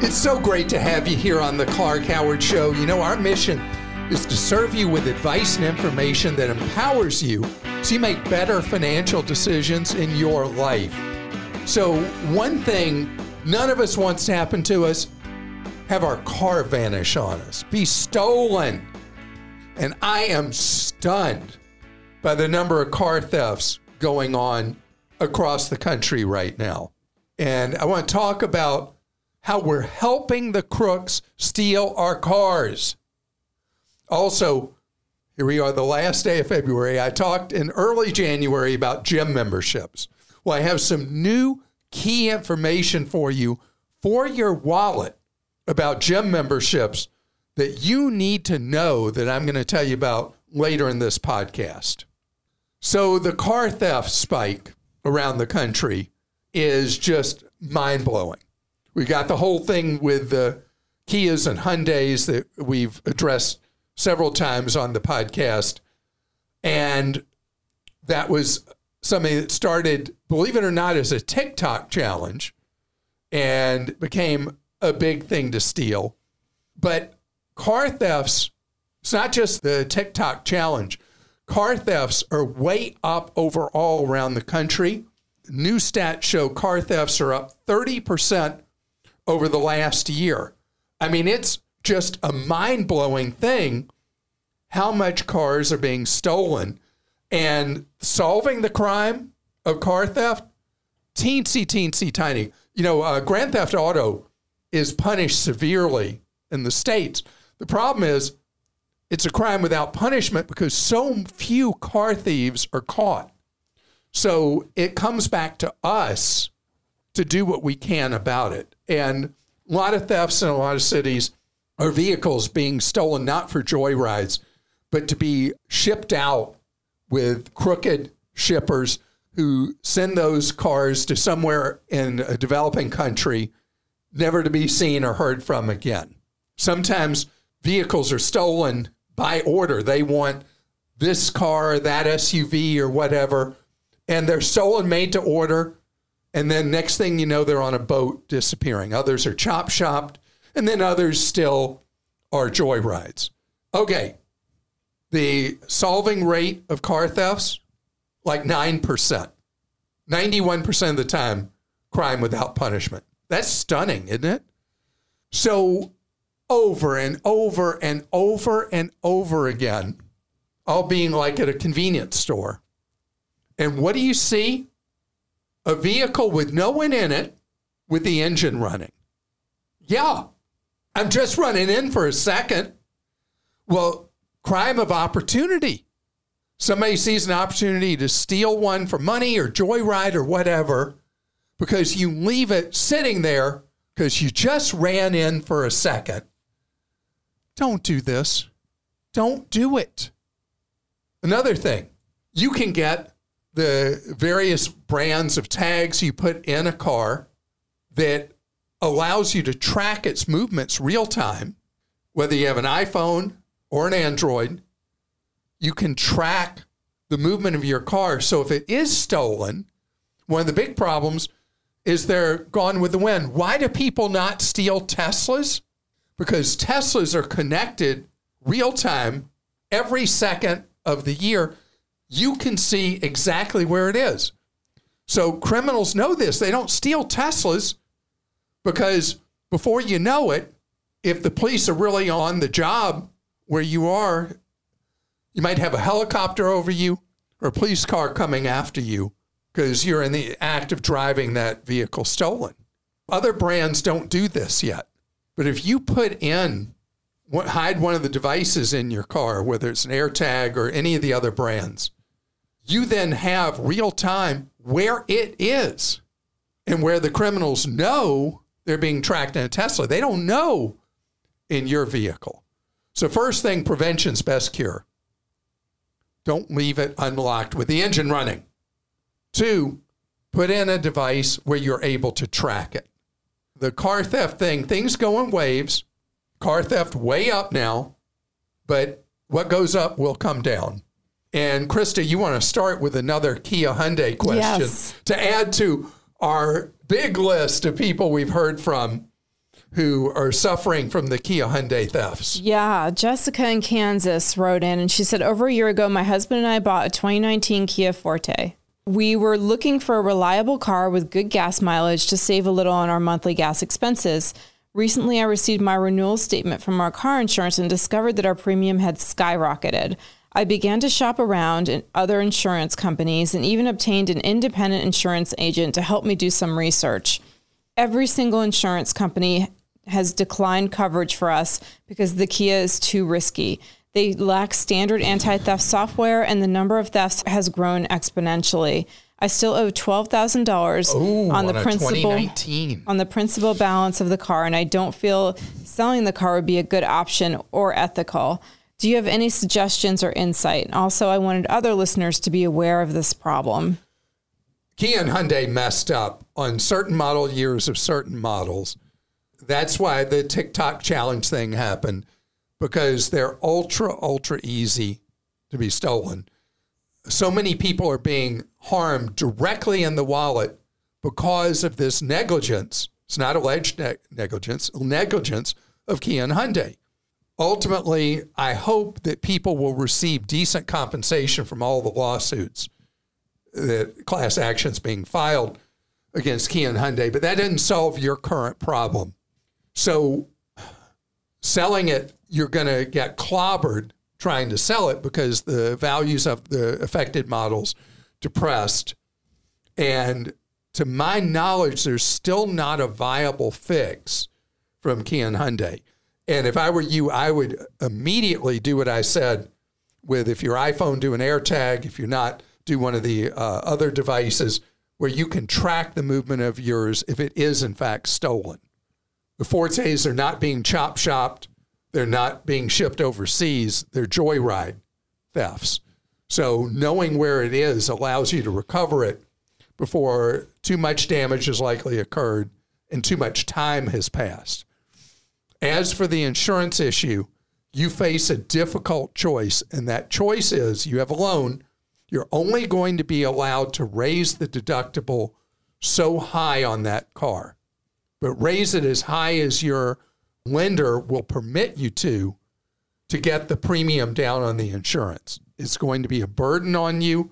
It's so great to have you here on the Clark Howard Show. You know, our mission is to serve you with advice and information that empowers you so you make better financial decisions in your life. So, one thing none of us wants to happen to us have our car vanish on us, be stolen. And I am stunned by the number of car thefts going on across the country right now. And I want to talk about how we're helping the crooks steal our cars. Also, here we are, the last day of February. I talked in early January about gym memberships. Well, I have some new key information for you for your wallet about gym memberships that you need to know that I'm going to tell you about later in this podcast. So, the car theft spike around the country is just mind blowing. We got the whole thing with the Kias and Hyundais that we've addressed several times on the podcast. And that was something that started, believe it or not, as a TikTok challenge and became a big thing to steal. But car thefts, it's not just the TikTok challenge. Car thefts are way up overall around the country. New stats show car thefts are up 30% over the last year. I mean, it's just a mind blowing thing how much cars are being stolen and solving the crime of car theft, teensy, teensy, tiny. You know, uh, Grand Theft Auto is punished severely in the States. The problem is it's a crime without punishment because so few car thieves are caught. So it comes back to us to do what we can about it. And a lot of thefts in a lot of cities are vehicles being stolen not for joyrides, but to be shipped out with crooked shippers who send those cars to somewhere in a developing country, never to be seen or heard from again. Sometimes vehicles are stolen by order. They want this car, that SUV, or whatever, and they're stolen made to order. And then next thing you know, they're on a boat disappearing. Others are chop shopped, and then others still are joyrides. Okay, the solving rate of car thefts, like 9%. 91% of the time, crime without punishment. That's stunning, isn't it? So, over and over and over and over again, all being like at a convenience store. And what do you see? A vehicle with no one in it with the engine running. Yeah, I'm just running in for a second. Well, crime of opportunity. Somebody sees an opportunity to steal one for money or joyride or whatever because you leave it sitting there because you just ran in for a second. Don't do this. Don't do it. Another thing, you can get the various brands of tags you put in a car that allows you to track its movements real time, whether you have an iPhone, or an Android, you can track the movement of your car. So if it is stolen, one of the big problems is they're gone with the wind. Why do people not steal Teslas? Because Teslas are connected real time every second of the year. You can see exactly where it is. So criminals know this. They don't steal Teslas because before you know it, if the police are really on the job where you are, you might have a helicopter over you or a police car coming after you because you're in the act of driving that vehicle stolen. Other brands don't do this yet. But if you put in, hide one of the devices in your car, whether it's an AirTag or any of the other brands, you then have real time where it is and where the criminals know they're being tracked in a Tesla. They don't know in your vehicle. So, first thing, prevention's best cure. Don't leave it unlocked with the engine running. Two, put in a device where you're able to track it. The car theft thing, things go in waves. Car theft way up now, but what goes up will come down. And Krista, you want to start with another Kia Hyundai question Yes. to add to our big list of people we've heard from who are suffering from the Kia Hyundai thefts. Yeah, Jessica in Kansas wrote in and she said, Over a year ago, my husband and I bought a 2019 Kia Forte. We were looking for a reliable car with good gas mileage to save a little on our monthly gas expenses. Recently, I received my renewal statement from our car insurance and discovered that our premium had skyrocketed. I began to shop around in other insurance companies and even obtained an independent insurance agent to help me do some research. Every single insurance company has declined coverage for us because the Kia is too risky. They lack standard anti theft software, and the number of thefts has grown exponentially. I still owe twelve thousand dollars on the principal on the principal balance of the car, and I don't feel selling the car would be a good option or ethical. Do you have any suggestions or insight? Also, I wanted other listeners to be aware of this problem. Kia and Hyundai messed up on certain model years of certain models. That's why the TikTok challenge thing happened because they're ultra, ultra easy to be stolen. So many people are being harmed directly in the wallet because of this negligence. It's not alleged ne- negligence, negligence of Kia and Hyundai. Ultimately, I hope that people will receive decent compensation from all the lawsuits that class actions being filed against Kia and Hyundai, but that doesn't solve your current problem. So selling it, you're going to get clobbered trying to sell it because the values of the affected models depressed. And to my knowledge, there's still not a viable fix from Kia and Hyundai. And if I were you, I would immediately do what I said with if your iPhone do an AirTag, if you're not, do one of the uh, other devices where you can track the movement of yours if it is in fact stolen. The Fortes are not being chop shopped. They're not being shipped overseas. They're joyride thefts. So knowing where it is allows you to recover it before too much damage has likely occurred and too much time has passed. As for the insurance issue, you face a difficult choice, and that choice is you have a loan. You're only going to be allowed to raise the deductible so high on that car but raise it as high as your lender will permit you to to get the premium down on the insurance. It's going to be a burden on you.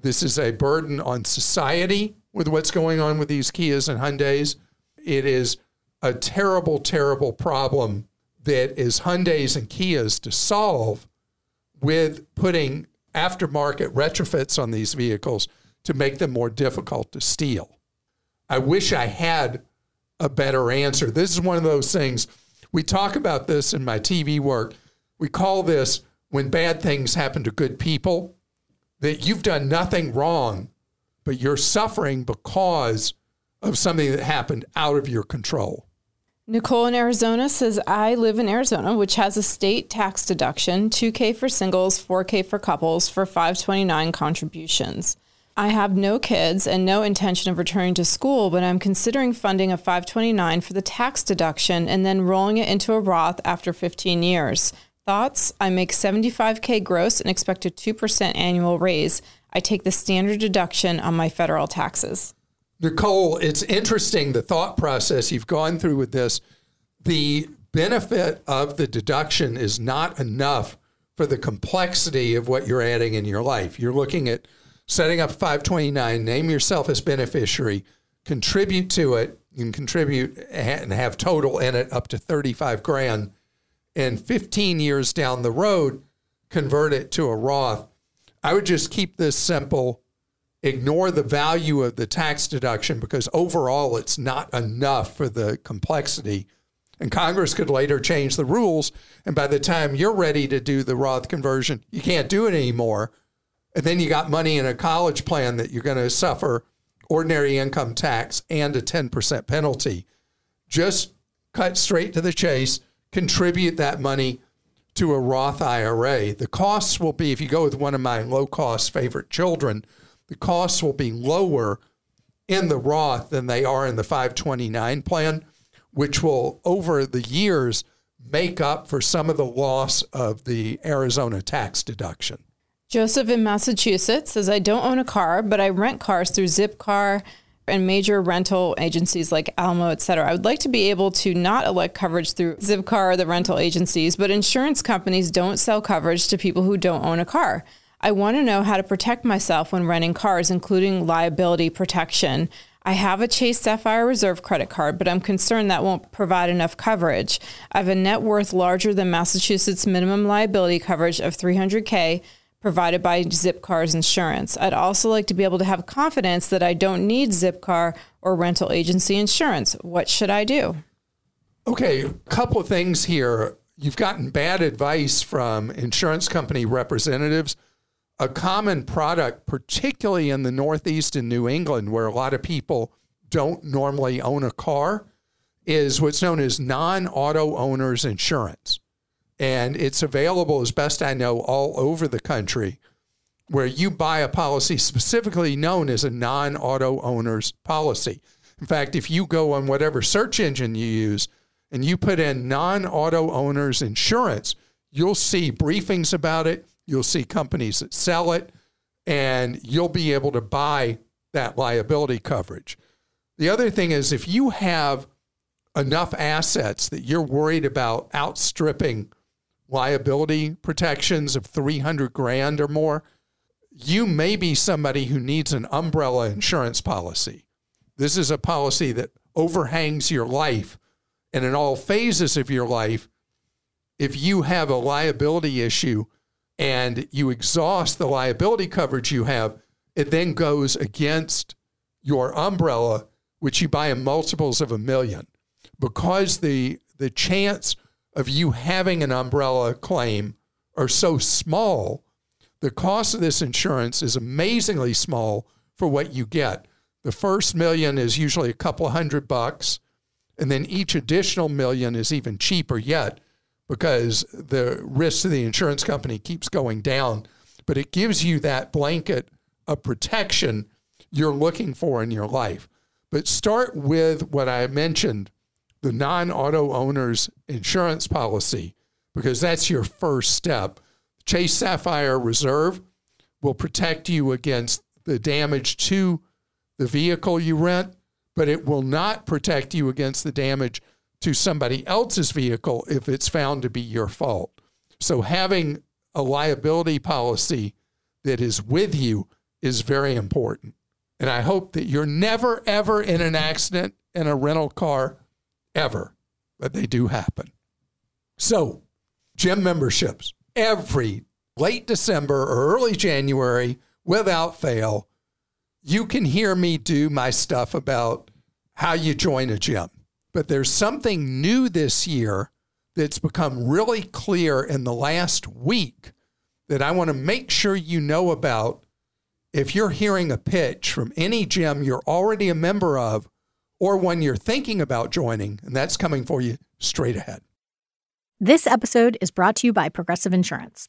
This is a burden on society with what's going on with these Kias and Hyundais. It is a terrible, terrible problem that is Hyundais and Kias to solve with putting aftermarket retrofits on these vehicles to make them more difficult to steal. I wish I had a better answer. This is one of those things. We talk about this in my TV work. We call this when bad things happen to good people, that you've done nothing wrong, but you're suffering because of something that happened out of your control. Nicole in Arizona says, I live in Arizona, which has a state tax deduction 2K for singles, 4K for couples for 529 contributions. I have no kids and no intention of returning to school, but I'm considering funding a 529 for the tax deduction and then rolling it into a Roth after 15 years. Thoughts? I make 75K gross and expect a 2% annual raise. I take the standard deduction on my federal taxes. Nicole, it's interesting the thought process you've gone through with this. The benefit of the deduction is not enough for the complexity of what you're adding in your life. You're looking at setting up 529, name yourself as beneficiary, contribute to it. You can contribute and have total in it up to 35 grand. And 15 years down the road, convert it to a Roth. I would just keep this simple. Ignore the value of the tax deduction because overall it's not enough for the complexity. And Congress could later change the rules. And by the time you're ready to do the Roth conversion, you can't do it anymore and then you got money in a college plan that you're going to suffer ordinary income tax and a 10% penalty. Just cut straight to the chase, contribute that money to a Roth IRA. The costs will be, if you go with one of my low cost favorite children, the costs will be lower in the Roth than they are in the 529 plan, which will, over the years, make up for some of the loss of the Arizona tax deduction. Joseph in Massachusetts says, I don't own a car, but I rent cars through Zipcar, and major rental agencies like Alamo, et cetera. I would like to be able to not elect coverage through Zipcar or the rental agencies, but insurance companies don't sell coverage to people who don't own a car. I want to know how to protect myself when renting cars, including liability protection. I have a Chase Sapphire Reserve credit card, but I'm concerned that won't provide enough coverage. I have a net worth larger than Massachusetts minimum liability coverage of 300K provided by Zipcar's insurance. I'd also like to be able to have confidence that I don't need Zipcar or rental agency insurance. What should I do? Okay, a couple of things here. You've gotten bad advice from insurance company representatives a common product, particularly in the Northeast and New England, where a lot of people don't normally own a car, is what's known as non auto owners insurance. And it's available, as best I know, all over the country, where you buy a policy specifically known as a non auto owner's policy. In fact, if you go on whatever search engine you use and you put in non auto owners insurance, you'll see briefings about it You'll see companies that sell it, and you'll be able to buy that liability coverage. The other thing is if you have enough assets that you're worried about outstripping liability protections of 300 grand or more, you may be somebody who needs an umbrella insurance policy. This is a policy that overhangs your life. And in all phases of your life, if you have a liability issue, and you exhaust the liability coverage you have, it then goes against your umbrella, which you buy in multiples of a million. Because the the chance of you having an umbrella claim are so small, the cost of this insurance is amazingly small for what you get. The first million is usually a couple hundred bucks, and then each additional million is even cheaper yet because the risk to the insurance company keeps going down. But it gives you that blanket of protection you're looking for in your life. But start with what I mentioned the non auto owner's insurance policy, because that's your first step. Chase Sapphire Reserve will protect you against the damage to the vehicle you rent, but it will not protect you against the damage to somebody else's vehicle if it's found to be your fault. So having a liability policy that is with you is very important. And I hope that you're never, ever in an accident in a rental car, ever, but they do happen. So, gym memberships every late December or early January, without fail, you can hear me do my stuff about how you join a gym. But there's something new this year that's become really clear in the last week that I want to make sure you know about if you're hearing a pitch from any gym you're already a member of or one you're thinking about joining, and that's coming for you straight ahead. This episode is brought to you by Progressive Insurance.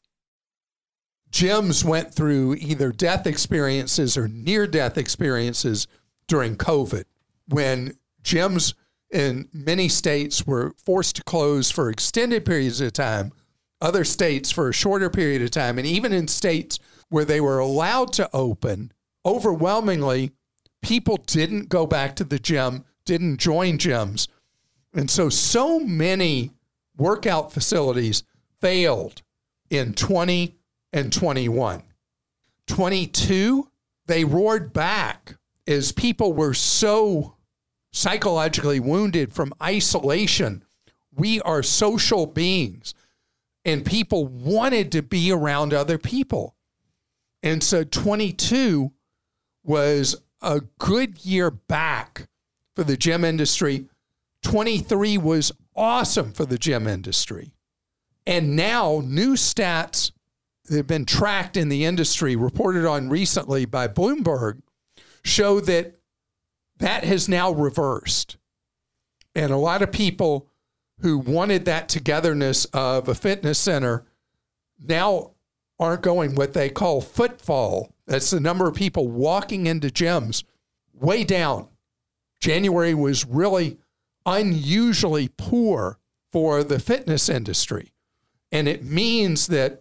gyms went through either death experiences or near death experiences during COVID when gyms in many states were forced to close for extended periods of time, other states for a shorter period of time, and even in states where they were allowed to open, overwhelmingly, people didn't go back to the gym, didn't join gyms. And so, so many workout facilities failed in 20 and 21. 22, they roared back as people were so psychologically wounded from isolation. We are social beings. and people wanted to be around other people. And so 22 was a good year back for the gym industry. 23 was awesome for the gym industry. And now, new stats have been tracked in the industry, reported on recently by Bloomberg, show that that has now reversed. And a lot of people who wanted that togetherness of a fitness center now aren't going what they call footfall. That's the number of people walking into gyms way down. January was really unusually poor for the fitness industry. And it means that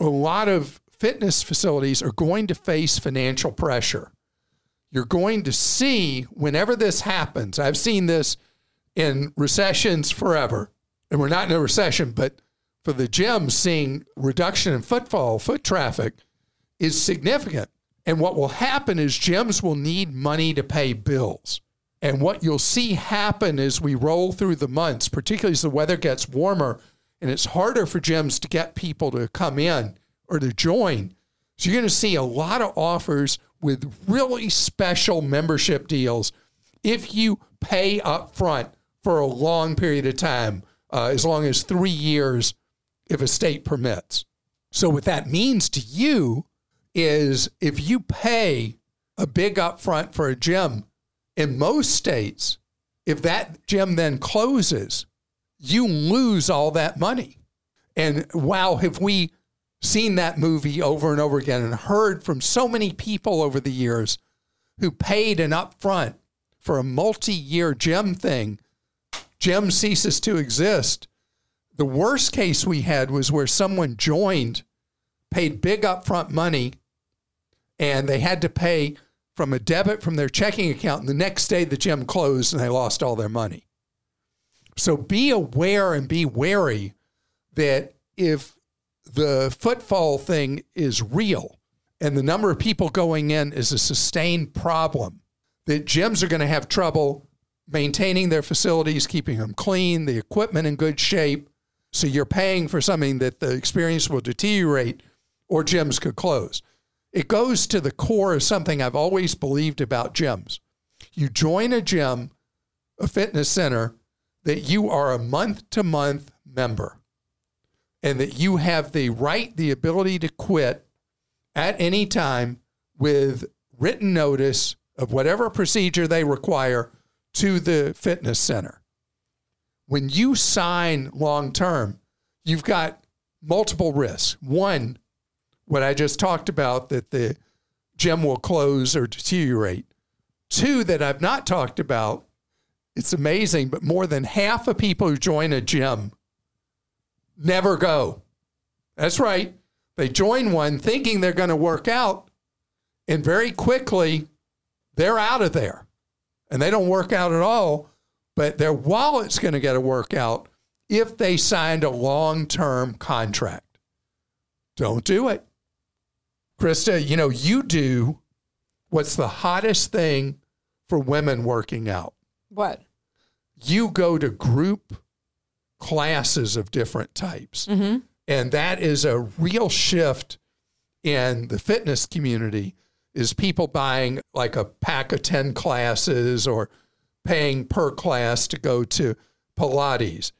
a lot of fitness facilities are going to face financial pressure. You're going to see whenever this happens, I've seen this in recessions forever, and we're not in a recession, but for the gyms, seeing reduction in footfall, foot traffic is significant. And what will happen is gyms will need money to pay bills. And what you'll see happen as we roll through the months, particularly as the weather gets warmer and it's harder for gyms to get people to come in or to join. So you're going to see a lot of offers with really special membership deals if you pay up front for a long period of time, uh, as long as three years, if a state permits. So, what that means to you is if you pay a big upfront for a gym in most states, if that gym then closes, you lose all that money. And wow, have we seen that movie over and over again and heard from so many people over the years who paid an upfront for a multi year gem thing Gem ceases to exist. The worst case we had was where someone joined, paid big upfront money, and they had to pay from a debit from their checking account. And the next day, the gym closed and they lost all their money. So be aware and be wary that if the footfall thing is real and the number of people going in is a sustained problem, that gyms are going to have trouble maintaining their facilities, keeping them clean, the equipment in good shape. So you're paying for something that the experience will deteriorate or gyms could close. It goes to the core of something I've always believed about gyms. You join a gym, a fitness center, that you are a month to month member and that you have the right, the ability to quit at any time with written notice of whatever procedure they require to the fitness center. When you sign long term, you've got multiple risks. One, what I just talked about, that the gym will close or deteriorate. Two, that I've not talked about, it's amazing, but more than half of people who join a gym never go. That's right. They join one thinking they're going to work out, and very quickly they're out of there and they don't work out at all, but their wallet's going to get a workout if they signed a long term contract. Don't do it. Krista, you know, you do what's the hottest thing for women working out. What? You go to group classes of different types. Mm-hmm. And that is a real shift in the fitness community is people buying like a pack of 10 classes or paying per class to go to Pilates,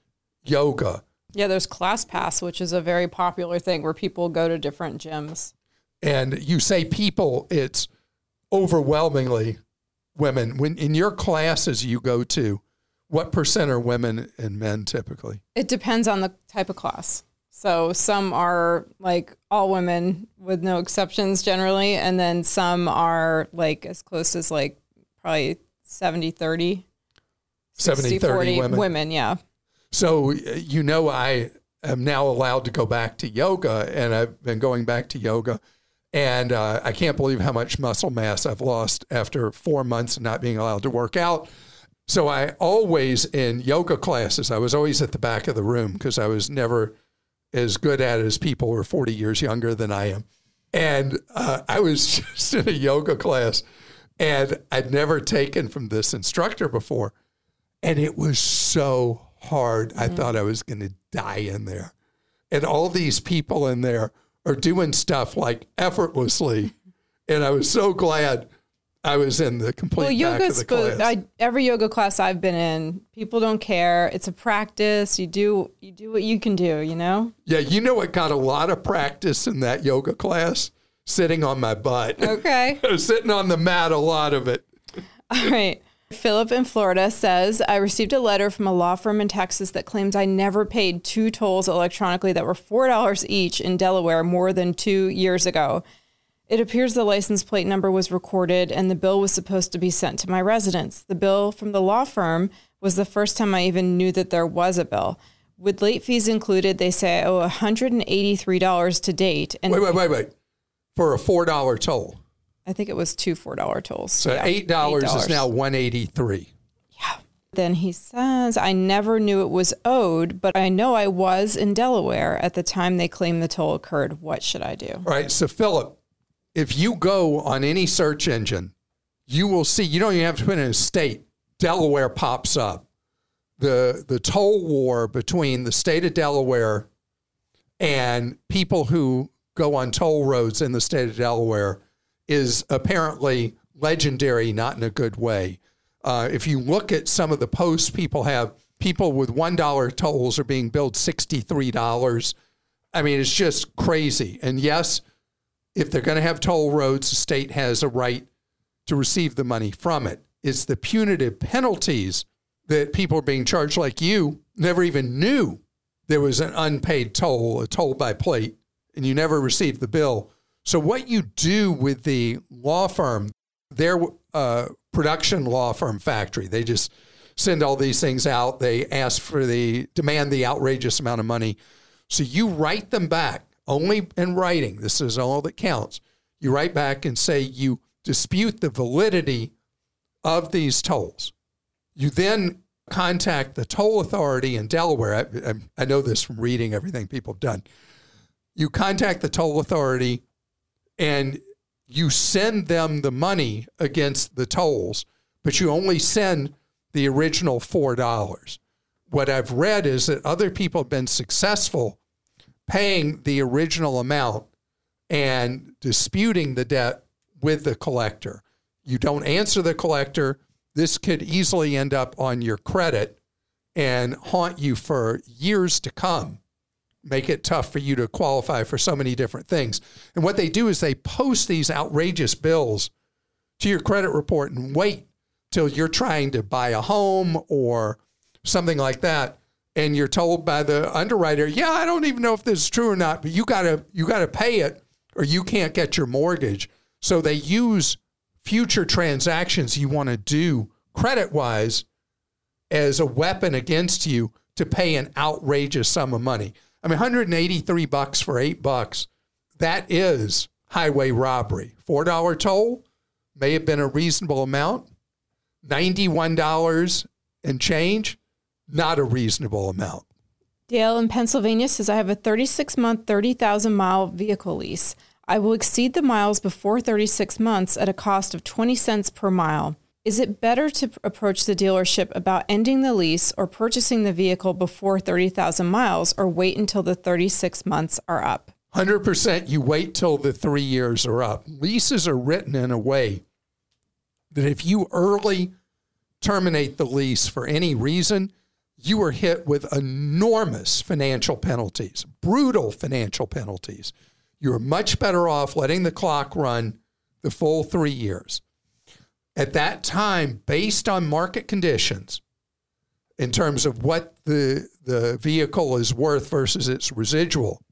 yoga. Yeah, there's Class Pass, which is a very popular thing where people go to different gyms. And you say people, it's overwhelmingly women. When in your classes you go to, what percent are women and men typically? It depends on the type of class. So some are like all women with no exceptions generally. And then some are like as close as like probably 70 30. 70 30 women. women. Yeah. So, you know, I am now allowed to go back to yoga and I've been going back to yoga. And uh, I can't believe how much muscle mass I've lost after four months of not being allowed to work out. So I always, in yoga classes, I was always at the back of the room because I was never as good at it as people who are 40 years younger than I am. And uh, I was just in a yoga class and I'd never taken from this instructor before. And it was so hard. Mm-hmm. I thought I was going to die in there. and all these people in there are doing stuff like effortlessly. And I was so glad I was in the complete Well, back yoga of the class. I, every yoga class I've been in, people don't care. It's a practice. You do you do what you can do. You know. yeah, you know what got a lot of practice in that yoga class? Sitting on my butt. Okay. I was sitting on the mat a lot of it. All right. Philip in Florida says, I received a letter from a law firm in Texas that claims I never paid two tolls electronically that were $4 each in Delaware more than two years ago. It appears the license plate number was recorded and the bill was supposed to be sent to my residence. The bill from the law firm was the first time I even knew that there was a bill. With late fees included, they say I owe $183 to date. And Wait, wait, wait, wait. For a four dollar toll. I think it was two $4 tolls. So Yeah, eight dollars is $8. now one eighty three. Then he says, I never knew it was owed, but I know I was in Delaware at the time they claimed the toll occurred. What should I do? All right. So Philip, if you go on any search engine, you will see you don't even have to put in a state. Delaware pops up. The the toll war between the state of Delaware and people who go on toll roads in the state of Delaware is apparently legendary, not in a good way. Uh, if you look at some of the posts people have, people with $1 tolls are being billed $63. I mean, it's just crazy. And yes, if they're going to have toll roads, the state has a right to receive the money from it. It's the punitive penalties that people are being charged, like you, never even knew there was an unpaid toll, a toll by plate, and you never received the bill. So, what you do with the law firm, their uh, production law firm factory, they just send all these things out. They ask for the demand the outrageous amount of money. So, you write them back only in writing. This is all that counts. You write back and say you dispute the validity of these tolls. You then contact the toll authority in Delaware. I, I, I know this from reading everything people have done. You contact the toll authority and you send them the money against the tolls, but you only send the original $4. What I've read is that other people have been successful paying the original amount and disputing the debt with the collector. You don't answer the collector, this could easily end up on your credit and haunt you for years to come. Make it tough for you to qualify for so many different things. And what they do is they post these outrageous bills to your credit report and wait till you're trying to buy a home or something like that and you're told by the underwriter, "Yeah, I don't even know if this is true or not, but you got to you got to pay it or you can't get your mortgage." So they use future transactions you want to do credit-wise as a weapon against you to pay an outrageous sum of money. I mean, 183 bucks for 8 bucks. That is highway robbery. $4 toll may have been a reasonable amount. $91 and change, not a reasonable amount. Dale in Pennsylvania says, I have a 36 month, 30,000 mile vehicle lease. I will exceed the miles before 36 months at a cost of 20 cents per mile. Is it better to approach the dealership about ending the lease or purchasing the vehicle before 30,000 miles or wait until the 36 months are up? 100% you wait till the three years are up. Leases are written in a way that if you early terminate the lease for any reason, you were hit with enormous financial penalties, brutal financial penalties. You're much better off letting the clock run the full three years. At that time, based on market conditions, in terms of what the, the vehicle is worth versus its residual,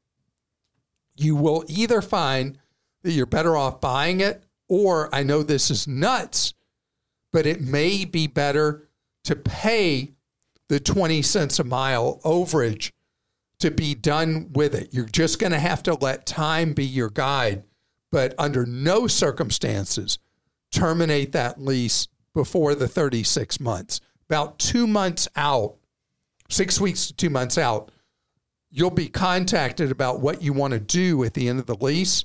you will either find that you're better off buying it, or I know this is nuts, but it may be better to pay the 20 cents a mile overage to be done with it. You're just going to have to let time be your guide, but under no circumstances terminate that lease before the 36 months. About two months out, six weeks to two months out, you'll be contacted about what you want to do at the end of the lease.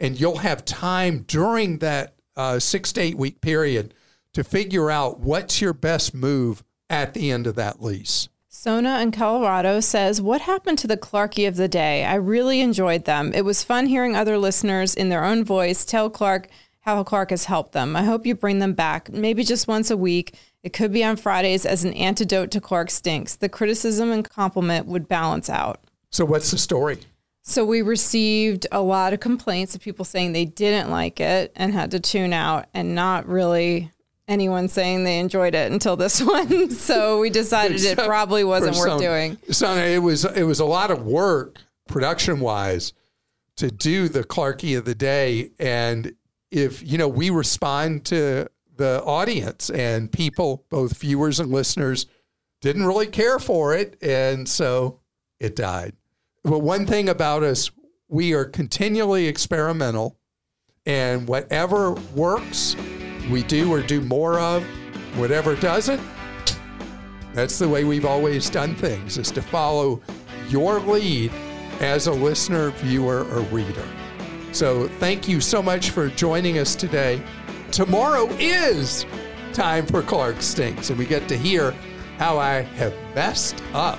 And you'll have time during that uh, six to eight week period to figure out what's your best move at the end of that lease. Sona in Colorado says, What happened to the Clarky of the day? I really enjoyed them. It was fun hearing other listeners in their own voice tell Clark how Clark has helped them. I hope you bring them back, maybe just once a week. It could be on Fridays as an antidote to Clark Stinks. The criticism and compliment would balance out. So, what's the story? So, we received a lot of complaints of people saying they didn't like it and had to tune out, and not really anyone saying they enjoyed it until this one. so, we decided it probably wasn't worth some- doing. So it was it was a lot of work production wise to do the Clarky of the day, and if you know we respond to the audience and people, both viewers and listeners, didn't really care for it, and so it died. But one thing about us, we are continually experimental, and whatever works, we do or do more of. Whatever doesn't, that's the way we've always done things, is to follow your lead as a listener, viewer, or reader. So thank you so much for joining us today. Tomorrow is time for Clark Stinks, and we get to hear how I have messed up.